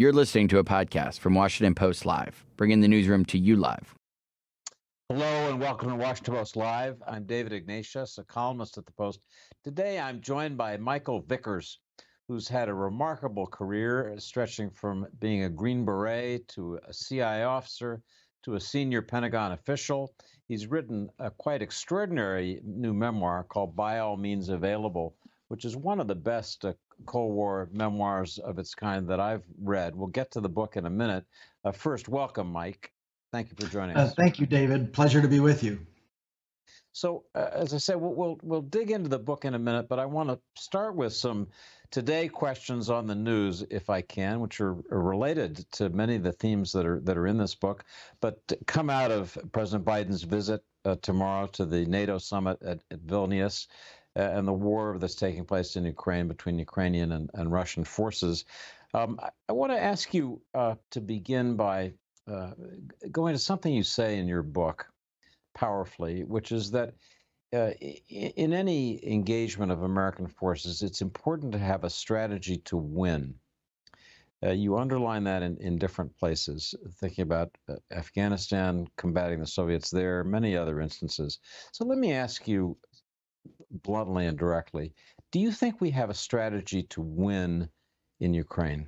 You're listening to a podcast from Washington Post Live, bringing the newsroom to you live. Hello and welcome to Washington Post Live. I'm David Ignatius, a columnist at the Post. Today I'm joined by Michael Vickers, who's had a remarkable career stretching from being a Green Beret to a CIA officer to a senior Pentagon official. He's written a quite extraordinary new memoir called By All Means Available, which is one of the best uh, Cold War memoirs of its kind that I've read. We'll get to the book in a minute. Uh, first, welcome, Mike. Thank you for joining uh, us. Thank you, David. Pleasure to be with you. So, uh, as I said, we'll, we'll, we'll dig into the book in a minute, but I want to start with some today questions on the news, if I can, which are, are, related to many of the themes that are that are in this book, but come out of President Biden's visit uh, tomorrow to the NATO summit at, at Vilnius and the war that's taking place in Ukraine between Ukrainian and, and Russian forces. Um, I, I want to ask you uh, to begin by uh, going to something you say in your book powerfully, which is that uh, in any engagement of American forces, it's important to have a strategy to win. Uh, you underline that in, in different places, thinking about uh, Afghanistan, combating the Soviets there, many other instances. So let me ask you bluntly and directly do you think we have a strategy to win in Ukraine?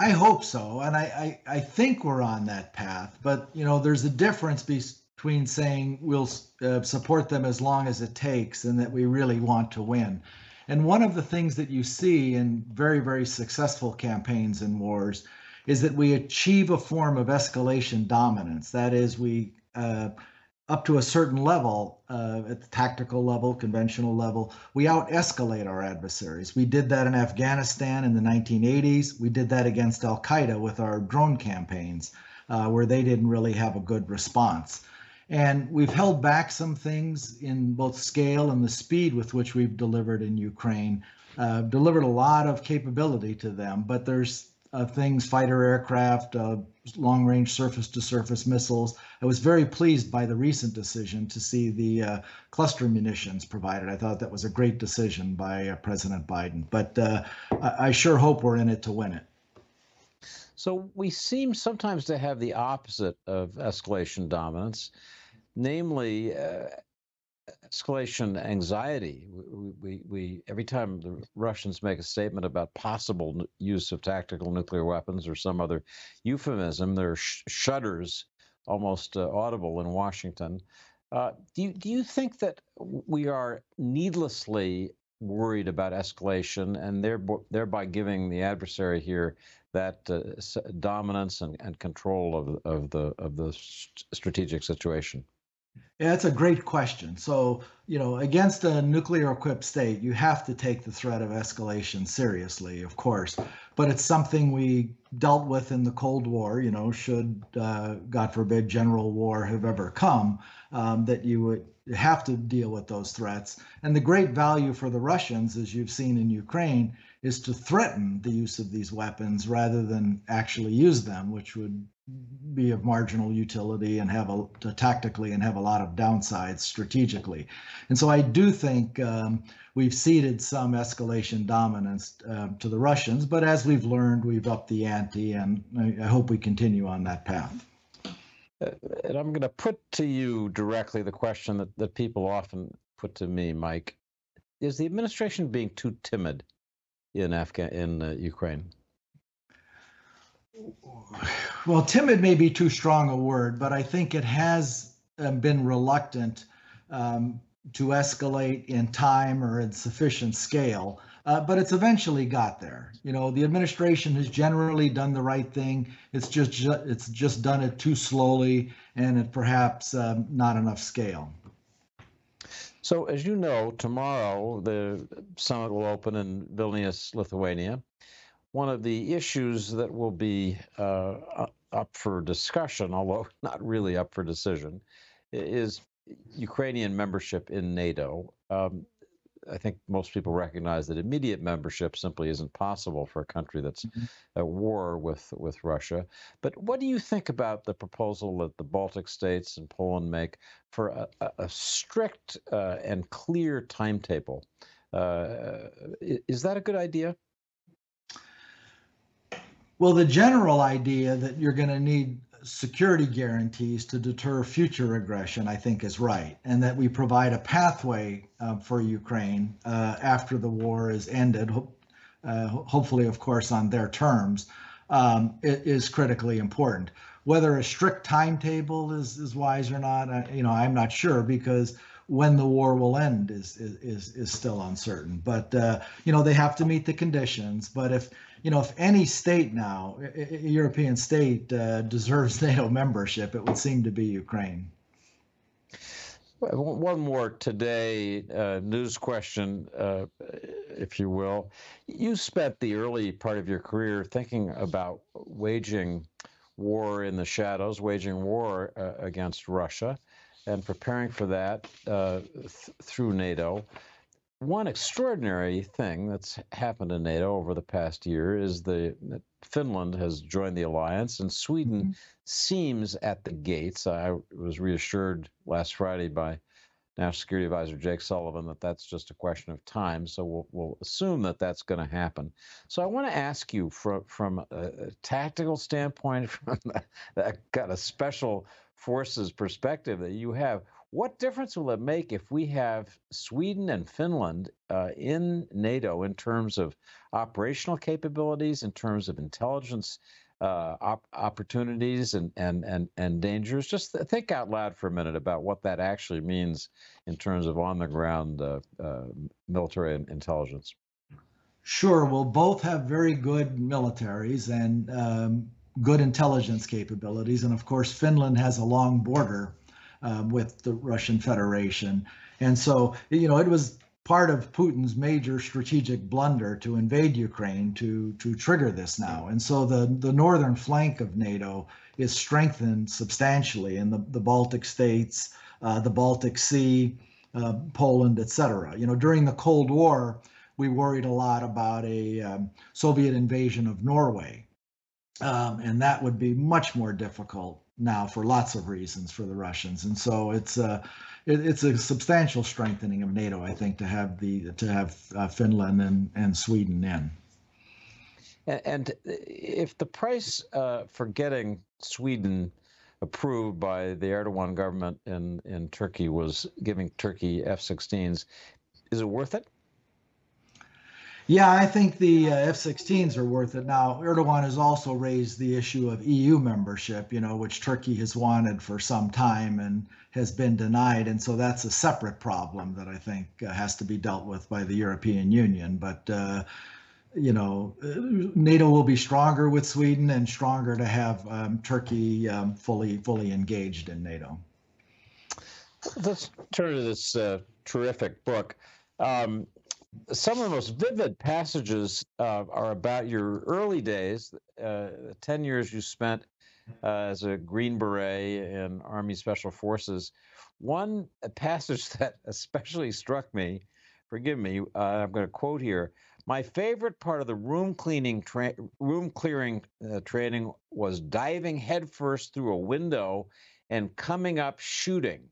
I hope so, and I, I, I, think we're on that path. But you know, there's a difference between saying we'll uh, support them as long as it takes and that we really want to win. And one of the things that you see in very very successful campaigns and wars is that we achieve a form of escalation dominance. That is, we uh, up to a certain level, uh, at the tactical level, conventional level, we out escalate our adversaries. We did that in Afghanistan in the 1980s. We did that against Al Qaeda with our drone campaigns, uh, where they didn't really have a good response. And we've held back some things in both scale and the speed with which we've delivered in Ukraine, uh, delivered a lot of capability to them, but there's uh, things, fighter aircraft, uh, long range surface to surface missiles. I was very pleased by the recent decision to see the uh, cluster munitions provided. I thought that was a great decision by uh, President Biden. But uh, I, I sure hope we're in it to win it. So we seem sometimes to have the opposite of escalation dominance, namely, uh, escalation anxiety. We, we, we, every time the Russians make a statement about possible use of tactical nuclear weapons or some other euphemism, there are sh- shudders almost uh, audible in Washington. Uh, do you do you think that we are needlessly worried about escalation and thereby, thereby giving the adversary here that uh, dominance and, and control of, of the of the strategic situation? Yeah, that's a great question. So, you know, against a nuclear equipped state, you have to take the threat of escalation seriously, of course. But it's something we dealt with in the Cold War, you know, should, uh, God forbid, general war have ever come, um, that you would have to deal with those threats. And the great value for the Russians, as you've seen in Ukraine, is to threaten the use of these weapons rather than actually use them, which would be of marginal utility and have a tactically and have a lot of downsides strategically. And so I do think um, we've ceded some escalation dominance uh, to the Russians, but as we've learned, we've upped the ante, and I, I hope we continue on that path. Uh, and I'm going to put to you directly the question that, that people often put to me, Mike. Is the administration being too timid in Afghan in uh, Ukraine? Well, timid may be too strong a word, but I think it has um, been reluctant um, to escalate in time or in sufficient scale. Uh, but it's eventually got there. You know, the administration has generally done the right thing. It's just it's just done it too slowly and at perhaps um, not enough scale. So, as you know, tomorrow the summit will open in Vilnius, Lithuania. One of the issues that will be uh, up for discussion, although not really up for decision, is Ukrainian membership in NATO. Um, I think most people recognize that immediate membership simply isn't possible for a country that's mm-hmm. at war with with Russia. But what do you think about the proposal that the Baltic states and Poland make for a, a strict uh, and clear timetable? Uh, is that a good idea? Well, the general idea that you're going to need security guarantees to deter future aggression, I think, is right, and that we provide a pathway uh, for Ukraine uh, after the war is ended, uh, hopefully, of course, on their terms, um, is critically important. Whether a strict timetable is, is wise or not, uh, you know, I'm not sure because when the war will end is is is still uncertain. But uh, you know, they have to meet the conditions. But if you know, if any state now, a European state, uh, deserves NATO membership, it would seem to be Ukraine. One more today uh, news question, uh, if you will. You spent the early part of your career thinking about waging war in the shadows, waging war uh, against Russia, and preparing for that uh, th- through NATO one extraordinary thing that's happened in NATO over the past year is the Finland has joined the alliance and Sweden mm-hmm. seems at the gates. I was reassured last Friday by National Security Advisor Jake Sullivan that that's just a question of time. So we'll, we'll assume that that's going to happen. So I want to ask you from from a, a tactical standpoint, from that, that kind of special forces perspective that you have, what difference will it make if we have Sweden and Finland uh, in NATO in terms of operational capabilities, in terms of intelligence uh, op- opportunities and, and, and, and dangers? Just think out loud for a minute about what that actually means in terms of on the ground uh, uh military intelligence. Sure. Well, both have very good militaries and um, good intelligence capabilities. And of course, Finland has a long border um, with the Russian Federation. And so, you know, it was part of Putin's major strategic blunder to invade Ukraine to to trigger this now. And so the the northern flank of NATO is strengthened substantially in the, the Baltic states, uh, the Baltic Sea, uh, Poland, etc. You know, during the Cold War, we worried a lot about a um, Soviet invasion of Norway, um, and that would be much more difficult now for lots of reasons for the Russians, and so it's a it, it's a substantial strengthening of NATO, I think, to have the to have uh, Finland and and Sweden in. And if the price uh, for getting Sweden approved by the Erdogan government in in Turkey was giving Turkey F-16s, is it worth it? Yeah, I think the uh, F-16s are worth it. Now, Erdogan has also raised the issue of EU membership, you know, which Turkey has wanted for some time and has been denied, and so that's a separate problem that I think uh, has to be dealt with by the European Union. But uh, you know, NATO will be stronger with Sweden and stronger to have um, Turkey um, fully fully engaged in NATO. Let's turn to this uh, terrific book. Um, some of the most vivid passages uh, are about your early days, uh, 10 years you spent uh, as a Green Beret in Army Special Forces. One passage that especially struck me, forgive me, uh, I'm going to quote here. My favorite part of the room cleaning, tra- room clearing uh, training was diving headfirst through a window and coming up shooting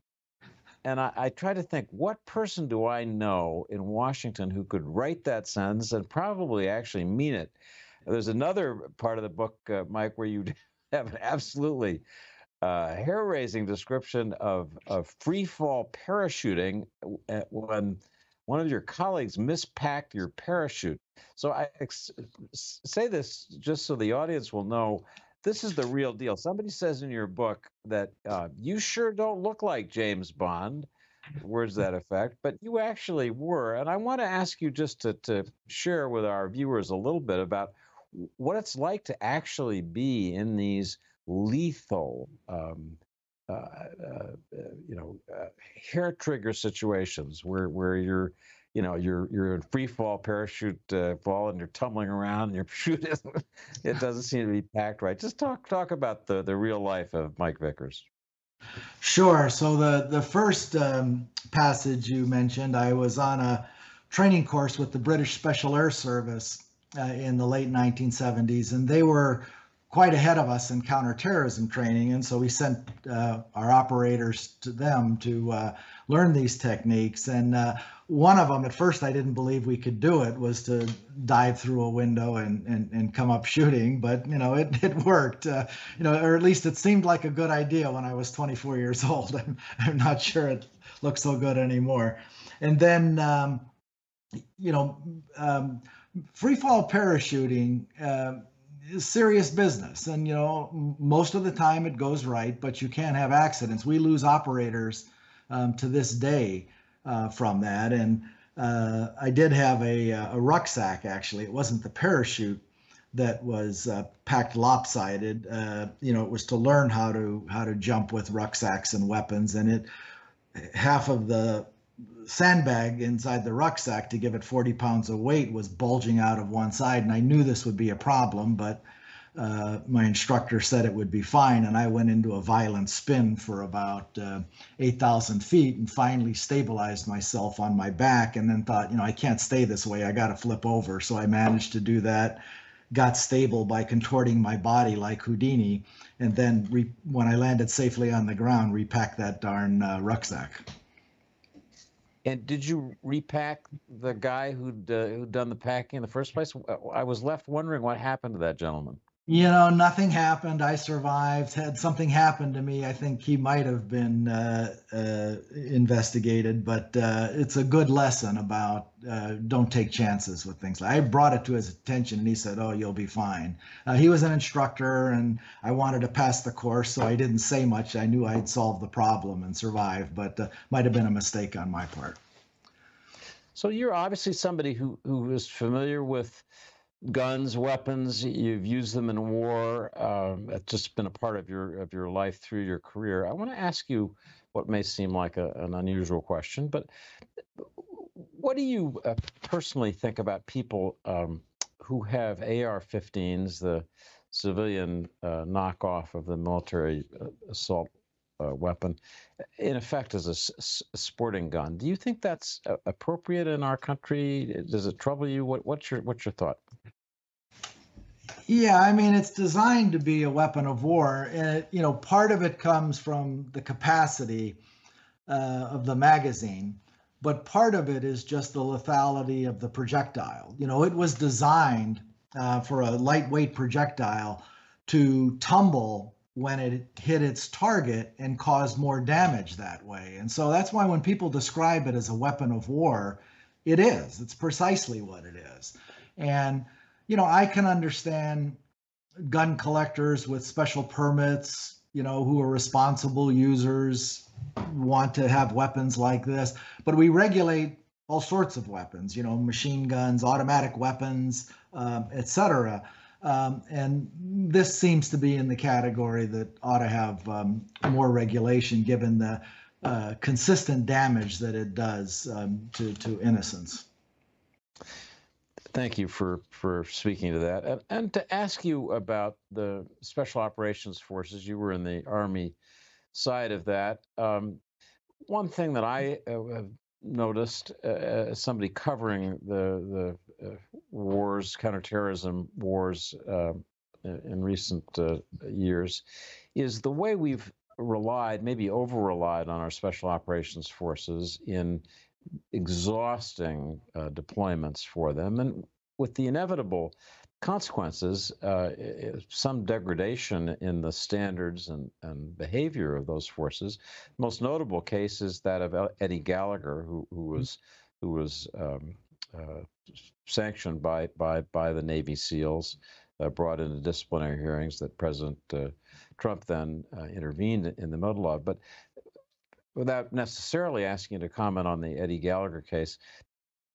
and I, I, try to think what person do I know in Washington who could write that sentence and probably actually mean it. There's another part of the book, uh, Mike, where you have an absolutely uh, hair-raising description of, of free fall parachuting uh, when one of your colleagues mispacked your parachute. So I ex- say this just so the audience will know this is the real deal. Somebody says in your book that uh, you sure don't look like James Bond, words that effect, but you actually were. And I want to ask you just to, to share with our viewers a little bit about what it's like to actually be in these lethal, um, uh, uh, you know, uh, hair trigger situations where where you're you know you're you're in free fall parachute uh, fall and you're tumbling around and your chute isn't it doesn't seem to be packed right. Just talk talk about the the real life of mike vickers. Sure. So the the first um, passage you mentioned i was on a training course with the british special air service uh, in the late 1970s and they were quite ahead of us in counterterrorism training, and so we sent uh, our operators to them to uh, learn these techniques. And uh, one of them, at first, I didn't believe we could do it, was to dive through a window and and, and come up shooting. But you know, it it worked. Uh, you know, or at least it seemed like a good idea when I was 24 years old. I'm I'm not sure it looks so good anymore. And then. Um, you know, um, free fall parachuting uh, serious business. And, you know, most of the time it goes right, but you can have accidents. We lose operators um, to this day uh, from that. And uh, I did have a, a rucksack, actually. It wasn't the parachute that was uh, packed lopsided. Uh, you know, it was to learn how to how to jump with rucksacks and weapons, and it half of the sandbag inside the rucksack to give it 40 pounds of weight was bulging out of one side. And I knew this would be a problem, but uh, my instructor said it would be fine. And I went into a violent spin for about uh, 8,000 feet and finally stabilized myself on my back and then thought, you know, I can't stay this way. I got to flip over. So I managed to do that. Got stable by contorting my body like Houdini, and then re- when I landed safely on the ground, repacked that darn uh, rucksack. And did you repack the guy who'd uh, who'd done the packing in the first place? I was left wondering what happened to that gentleman you know, nothing happened. I survived. Had something happened to me, I think he might have been uh, uh, investigated. But uh, it's a good lesson about uh, don't take chances with things. I brought it to his attention, and he said, "Oh, you'll be fine." Uh, he was an instructor, and I wanted to pass the course, so I didn't say much. I knew I'd solve the problem and survive, but uh, might have been a mistake on my part. So you're obviously somebody who who is familiar with guns, weapons. You've used them in war. Um, it's just been a part of your of your life through your career. I want to ask you what may seem like a, an unusual question, but what do you uh, personally think about people um, who have AR-15s, the civilian uh, knockoff of the military uh, assault uh, weapon, in effect as a, sporting gun? Do you think that's uh, appropriate in our country? Does it trouble you? What, what's your what's your thought? Yeah, I mean, it's designed to be a weapon of war, and it, you know, part of it comes from the capacity uh, of the magazine, but part of it is just the lethality of the projectile. You know, it was designed uh, for a lightweight projectile to tumble when it hit its target and caused more damage that way. And so that's why when people describe it as a weapon of war, it is. It's precisely what it is. And you know, I can understand gun collectors with special permits, you know, who are responsible users want to have weapons like this, but we regulate all sorts of weapons, you know, machine guns, automatic weapons, um, etc. Um, and this seems to be in the category that ought to have um, more regulation given the uh, consistent damage that it does um, to, to innocence thank you for for speaking to that, and, and to ask you about the Special Operations Forces. You were in the Army side of that. Um, one thing that I uh, noticed uh, somebody covering the the uh, wars, counterterrorism wars uh, in recent uh, years, is the way we've relied, maybe over relied on our special operations forces in exhausting uh, deployments for them, and with the inevitable consequences, uh, some degradation in the standards and, and behavior of those forces. Most notable case is that of Eddie Gallagher, who, who mm-hmm. was who was um, uh, sanctioned by by by the Navy SEALs, uh, brought into disciplinary hearings that President uh, Trump then uh, intervened in the middle of, but without necessarily asking you to comment on the Eddie Gallagher case,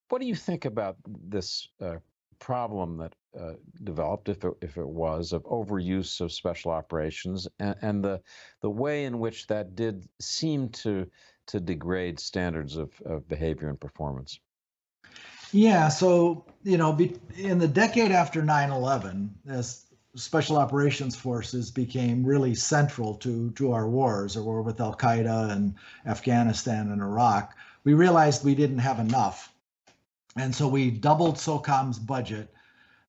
what do you think about this uh, problem that uh, developed, if it, if it was, of overuse of special operations and, and, the the way in which that did seem to to degrade standards of, of behavior and performance? Yeah, so you know, be, in the decade after 9/11, as special operations forces became really central to to our wars, or war with Al Qaeda and Afghanistan and Iraq, we realized we didn't have enough, and so we doubled SOCOM's budget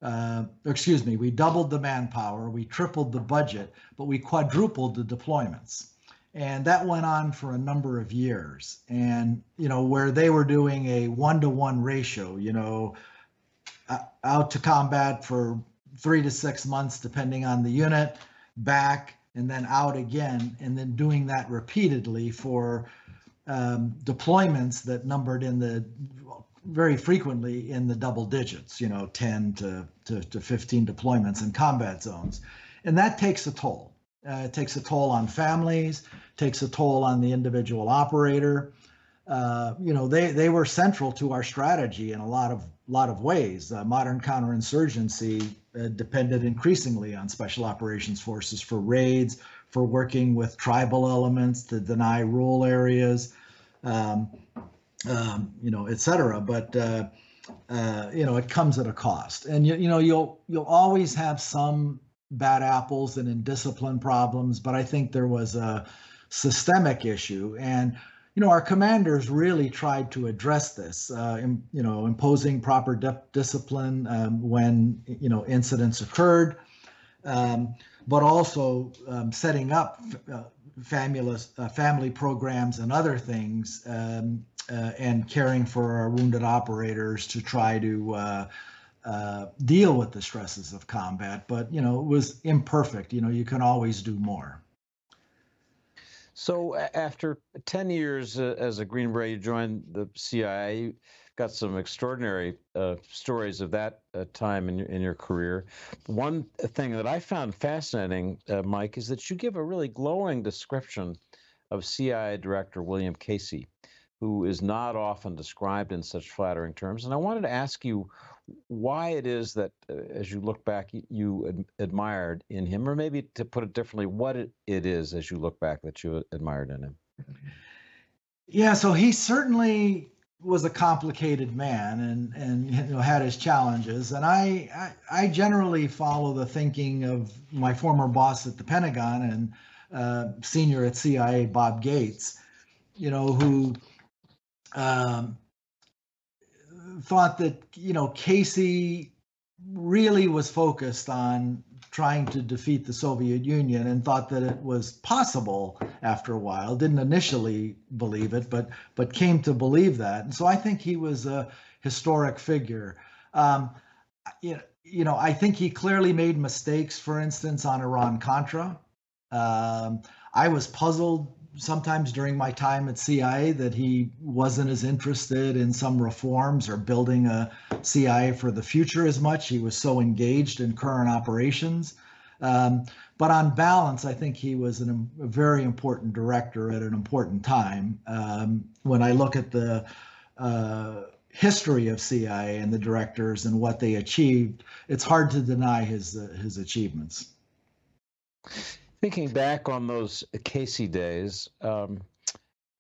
uh, excuse me, we doubled the manpower, we tripled the budget, but we quadrupled the deployments. And that went on for a number of years. And, you know, where they were doing a one to one ratio, you know, out to combat for three to six months, depending on the unit, back, and then out again, and then doing that repeatedly for um, deployments that numbered in the very frequently in the double digits, you know, 10 to, to, to 15 deployments in combat zones. And that takes a toll. Uh, it takes a toll on families, takes a toll on the individual operator. Uh, you know, they, they were central to our strategy in a lot of lot of ways. Uh, modern counterinsurgency uh, depended increasingly on special operations forces for raids, for working with tribal elements to deny rural areas, um, um, you know, et cetera. But uh, uh, you know, it comes at a cost, and you, you know, you'll you'll always have some bad apples and indiscipline problems. But I think there was a systemic issue, and you know, our commanders really tried to address this, uh, in, you know, imposing proper discipline um, when, you know, incidents occurred, um, but also um, setting up uh, uh, family programs and other things um, uh, and caring for our wounded operators to try to uh, deal with the stresses of combat. But, you know, it was imperfect. You know, you can always do more. So after 10 years uh, as a Green Beret, you joined the CIA. You got some extraordinary uh, stories of that uh, time in your, in your career. One thing that I found fascinating, uh, Mike, is that you give a really glowing description of CIA Director William Casey, who is not often described in such flattering terms. And I wanted to ask you why it is that, uh, as you look back, you ad- admired in him, or maybe to put it differently, what it, it is as you look back that you admired in him. Yeah, so he certainly was a complicated man and and you know had his challenges and I, I, I generally follow the thinking of my former boss at the Pentagon and uh, senior at CIA Bob Gates you know who um, thought that you know Casey really was focused on trying to defeat the Soviet Union and thought that it was possible after a while. Didn't initially believe it, but but came to believe that. And so I think he was a historic figure. Um, you, know, you know, I think he clearly made mistakes, for instance, on Iran Contra. Um, I was puzzled sometimes during my time at CIA that he wasn't as interested in some reforms or building a CIA for the future as much. He was so engaged in current operations. Um, but on balance, I think he was an, a very important director at an important time. Um, when I look at the uh, history of CIA and the directors and what they achieved, it's hard to deny his uh, his achievements. Thinking back on those Casey days, um,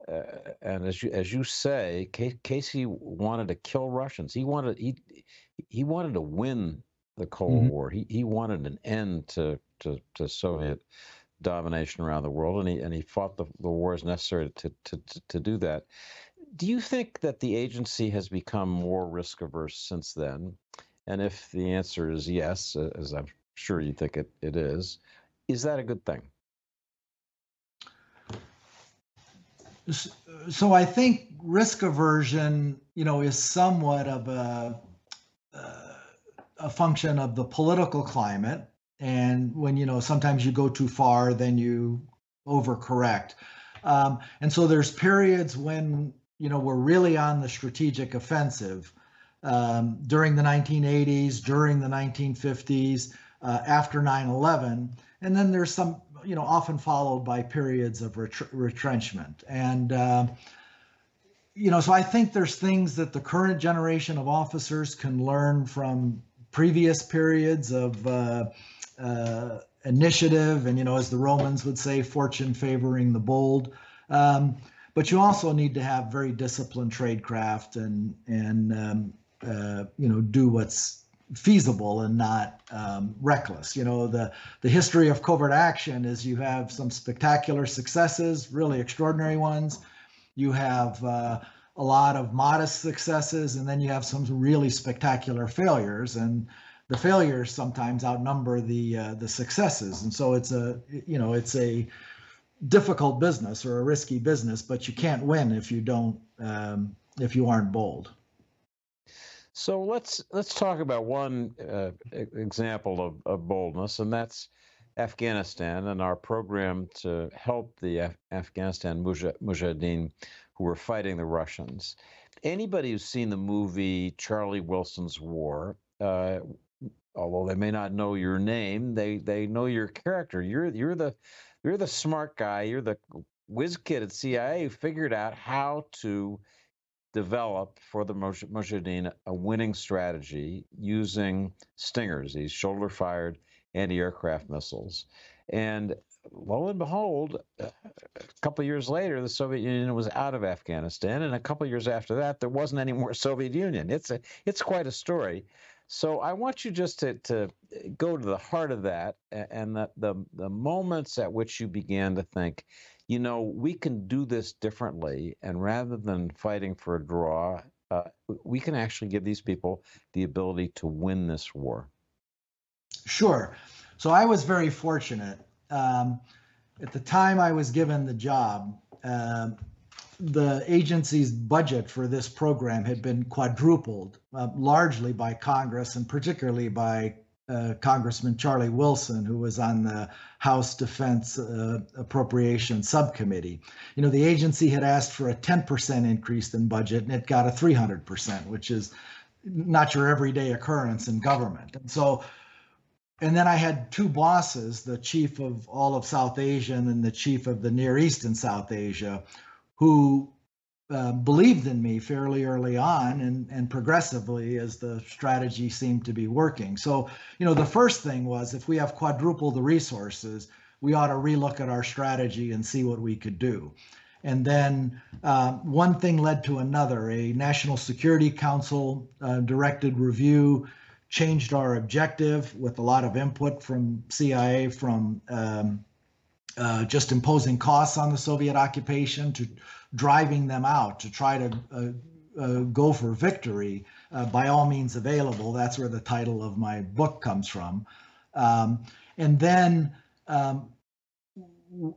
uh, and as you as you say, Casey wanted to kill Russians. He wanted he he wanted to win the Cold mm-hmm. War. He he wanted an end to to, to Soviet domination around the world, and he and he fought the, the wars necessary to, to to do that. Do you think that the agency has become more risk averse since then? And if the answer is yes, as I'm sure you think it, it is, is that a good thing? So I think risk aversion, you know, is somewhat of a uh, a function of the political climate, and when you know sometimes you go too far, then you overcorrect, um, and so there's periods when you know we're really on the strategic offensive. Um, during the 1980s, during the 1950s, uh, after 9/11 and then there's some you know often followed by periods of retrenchment. And uh, you know so i think there's things that the current generation of officers can learn from previous periods of uh, uh, initiative and you know as the romans would say fortune favoring the bold. Um, but you also need to have very disciplined tradecraft and and um, uh, you know do what's feasible and not um, reckless. You know, the the history of covert action is you have some spectacular successes, really extraordinary ones. You have uh, a lot of modest successes, and then you have some really spectacular failures. And the failures sometimes outnumber the uh, the successes, and so it's a you know it's a difficult business or a risky business, but you can't win if you don't um, if you aren't bold. So let's let's talk about one uh, example of, of boldness, and that's Afghanistan and our program to help the Af- Afghanistan Mujahideen who were fighting the Russians. Anybody who's seen the movie Charlie Wilson's War, uh, although they may not know your name, they they know your character. You're you're the you're the smart guy. You're the whiz kid at CIA who figured out how to develop for the Mujahideen a winning strategy using Stingers, these shoulder fired anti aircraft missiles. And lo and behold, a couple years later, the Soviet Union was out of Afghanistan, and a couple years after that, there wasn't any more Soviet Union. It's a, it's quite a story. So I want you just to, to go to the heart of that and the, the, the moments at which you began to think, you know, we can do this differently. And rather than fighting for a draw, uh, we can actually give these people the ability to win this war. Sure. So I was very fortunate. Um, at the time I was given the job, uh, the agency's budget for this program had been quadrupled, uh, largely by Congress and particularly by uh, Congressman Charlie Wilson, who was on the House Defense uh, Appropriation Subcommittee. You know, the agency had asked for a 10% increase in budget, and it got a 300%, which is not your everyday occurrence in government. And so, and then I had two bosses, the chief of all of South Asia and the chief of the Near East and South Asia, who uh, believed in me fairly early on and, and progressively as the strategy seemed to be working. So, you know, the first thing was if we have quadruple the resources, we ought to relook at our strategy and see what we could do. And then uh, one thing led to another. A National Security Council uh, directed review changed our objective with a lot of input from CIA, from um, uh, just imposing costs on the Soviet occupation to driving them out to try to uh, uh, go for victory uh, by all means available. That's where the title of my book comes from. Um, and then um,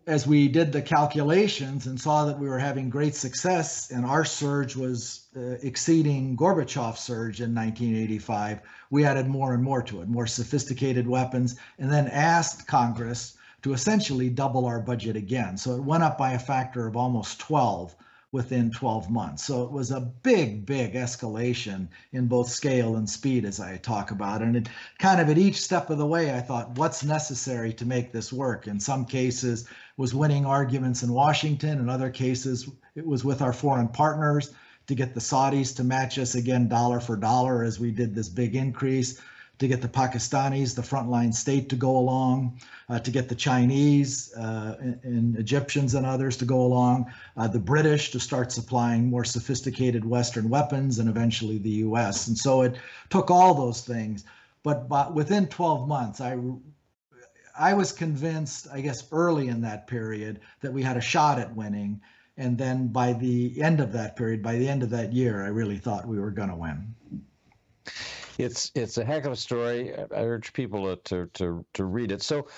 as we did the calculations and saw that we were having great success and our surge was uh, exceeding Gorbachev's surge in 1985, we added more and more to it, more sophisticated weapons, and then asked Congress to essentially double our budget again. So it went up by a factor of almost 12 within 12 months. So it was a big, big escalation in both scale and speed, as I talk about. And it kind of at each step of the way, I thought, what's necessary to make this work? In some cases, was winning arguments in Washington. In other cases, it was with our foreign partners to get the Saudis to match us again dollar for dollar as we did this big increase to get the Pakistanis, the frontline state, to go along, uh, to get the Chinese uh, and, and, Egyptians and others to go along, uh, the British to start supplying more sophisticated Western weapons, and eventually the U.S. And so it took all those things. But, but within 12 months, I I was convinced, I guess, early in that period that we had a shot at winning. And then by the end of that period, by the end of that year, I really thought we were going to win it's it's a heck of a story. I urge people to to to read it. So,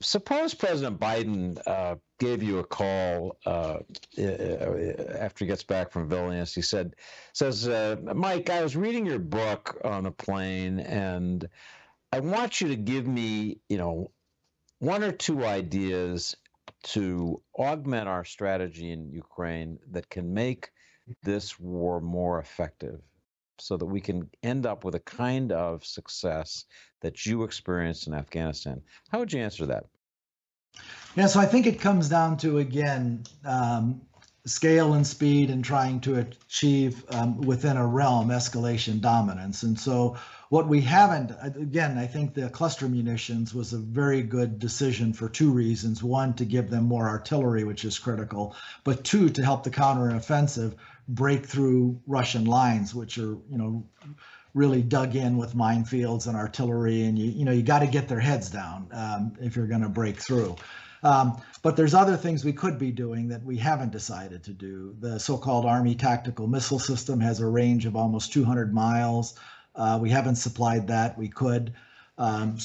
suppose President Biden uh, gave you a call uh, after he gets back from Vilnius. He said, "says uh, Mike, I was reading your book on a plane, and I want you to give me, you know, one or two ideas." To augment our strategy in Ukraine that can make this war more effective so that we can end up with a kind of success that you experienced in Afghanistan. How would you answer that? Yeah, so I think it comes down to again um, scale and speed and trying to achieve um, within a realm escalation dominance. And so what we haven't, again, I think the cluster munitions was a very good decision for two reasons. One, to give them more artillery, which is critical, but two, to help the counteroffensive break through Russian lines, which are, you know, really dug in with minefields and artillery. And you, you know, you got to get their heads down um, if you're going to break through. Um, but there's other things we could be doing that we haven't decided to do. The so-called Army Tactical Missile System has a range of almost 200 miles. Uh, we haven't supplied that. We could. Um,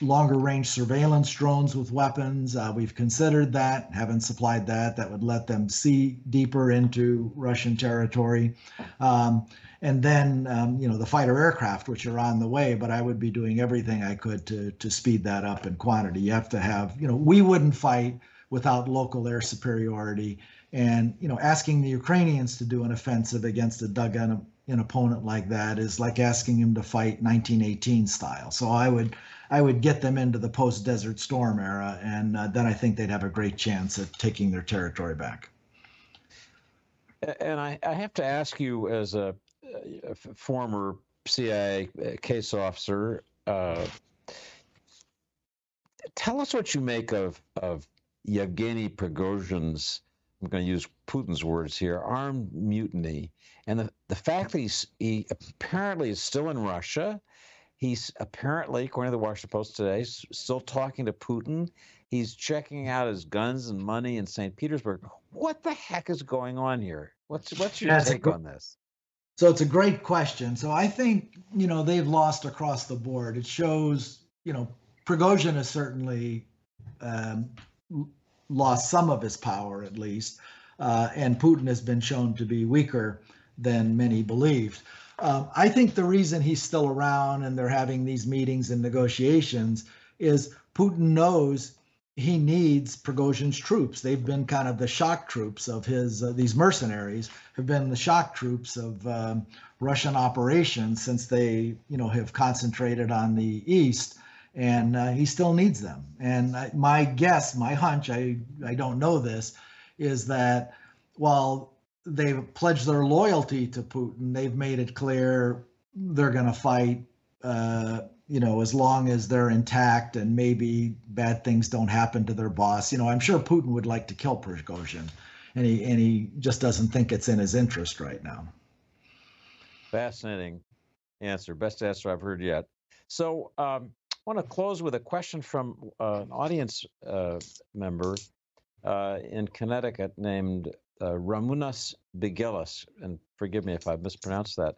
longer range surveillance drones with weapons. Uh, we've considered that, haven't supplied that. That would let them see deeper into Russian territory. Um, and then, um, you know, the fighter aircraft, which are on the way, but I would be doing everything I could to, to speed that up in quantity. You have to have, you know, we wouldn't fight without local air superiority. And, you know, asking the Ukrainians to do an offensive against a dug an opponent like that is like asking him to fight 1918 style. So I would I would get them into the post Desert Storm era, and uh, then I think they'd have a great chance at taking their territory back. And I, I have to ask you, as a, a former CIA uh, case officer, uh, tell us what you make of of Yevgeny Prigozhin's I'm going to use Putin's words here, armed mutiny. And the, the fact that he's, he apparently is still in Russia, he's apparently, according to the Washington Post today, still talking to Putin. He's checking out his guns and money in St. Petersburg. What the heck is going on here? What's what's your That's take on this? So it's a great question. So I think you know they've lost across the board. It shows you know Prigozhin is certainly um, lost some of his power at least, uh, and Putin has been shown to be weaker than many believed. Um, I think the reason he's still around and they're having these meetings and negotiations is Putin knows he needs Prigozhin's troops. They've been kind of the shock troops of his, uh, these mercenaries have been the shock troops of um, Russian operations since they, you know, have concentrated on the east and uh, he still needs them. And I, my guess, my hunch, I, I don't know this, is that while they've pledged their loyalty to Putin, they've made it clear they're going to fight, uh, you know, as long as they're intact and maybe bad things don't happen to their boss. You know, I'm sure Putin would like to kill Prigozhin, and he and he just doesn't think it's in his interest right now. Fascinating answer, best answer I've heard yet. So. Um, want to close with a question from uh, an audience uh, member uh, in Connecticut named uh, Ramunas Bigelis, and forgive me if I mispronounced that,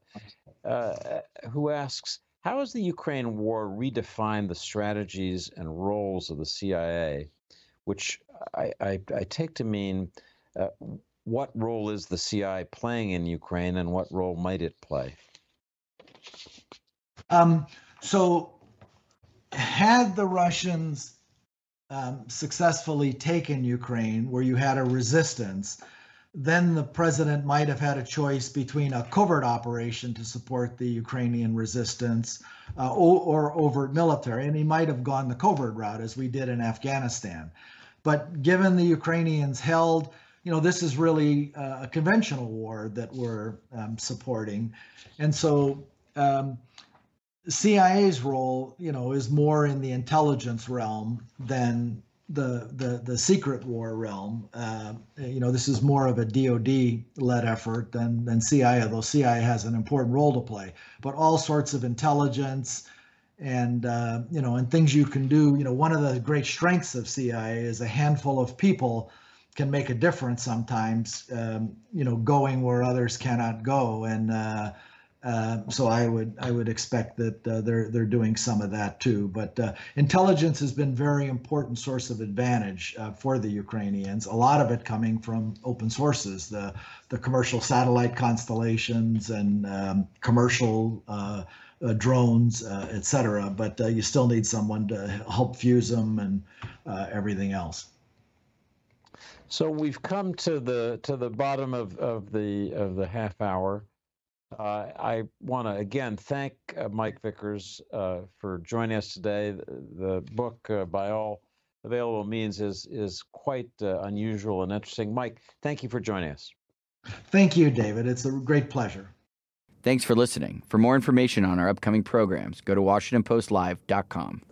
uh, who asks, how has the Ukraine war redefined the strategies and roles of the CIA, which I, I, I take to mean uh, what role is the CIA playing in Ukraine and what role might it play? Um, so had the Russians um, successfully taken Ukraine, where you had a resistance, then the president might have had a choice between a covert operation to support the Ukrainian resistance uh, or, or, overt military, and he might have gone the covert route as we did in Afghanistan. But given the Ukrainians held, you know, this is really uh, a conventional war that we're um, supporting, and so. Um, CIA's role, you know, is more in the intelligence realm than the the the secret war realm. Uh, you know, this is more of a DoD led effort than than CIA, though CIA has an important role to play. But all sorts of intelligence and uh, you know and things you can do. You know, one of the great strengths of CIA is a handful of people can make a difference sometimes. Um, you know, going where others cannot go and. Uh, uh, so I would I would expect that uh, they're they're doing some of that too. But uh, intelligence has been very important source of advantage uh, for the Ukrainians. A lot of it coming from open sources, the the commercial satellite constellations and um, commercial uh, drones, et cetera. But you still need someone to help fuse them and everything else. So we've come to the to the bottom of, of the of the half hour. Uh, I want to again thank uh, Mike Vickers uh, for joining us today. The, the book, uh, by all available means, is is quite uh, unusual and interesting. Mike, thank you for joining us. Thank you, David. It's a great pleasure. Thanks for listening. For more information on our upcoming programs, go to WashingtonPostLive.com.